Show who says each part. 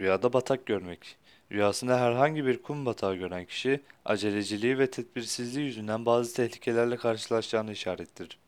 Speaker 1: Rüyada batak görmek. Rüyasında herhangi bir kum batağı gören kişi, aceleciliği ve tedbirsizliği yüzünden bazı tehlikelerle karşılaşacağını işarettir.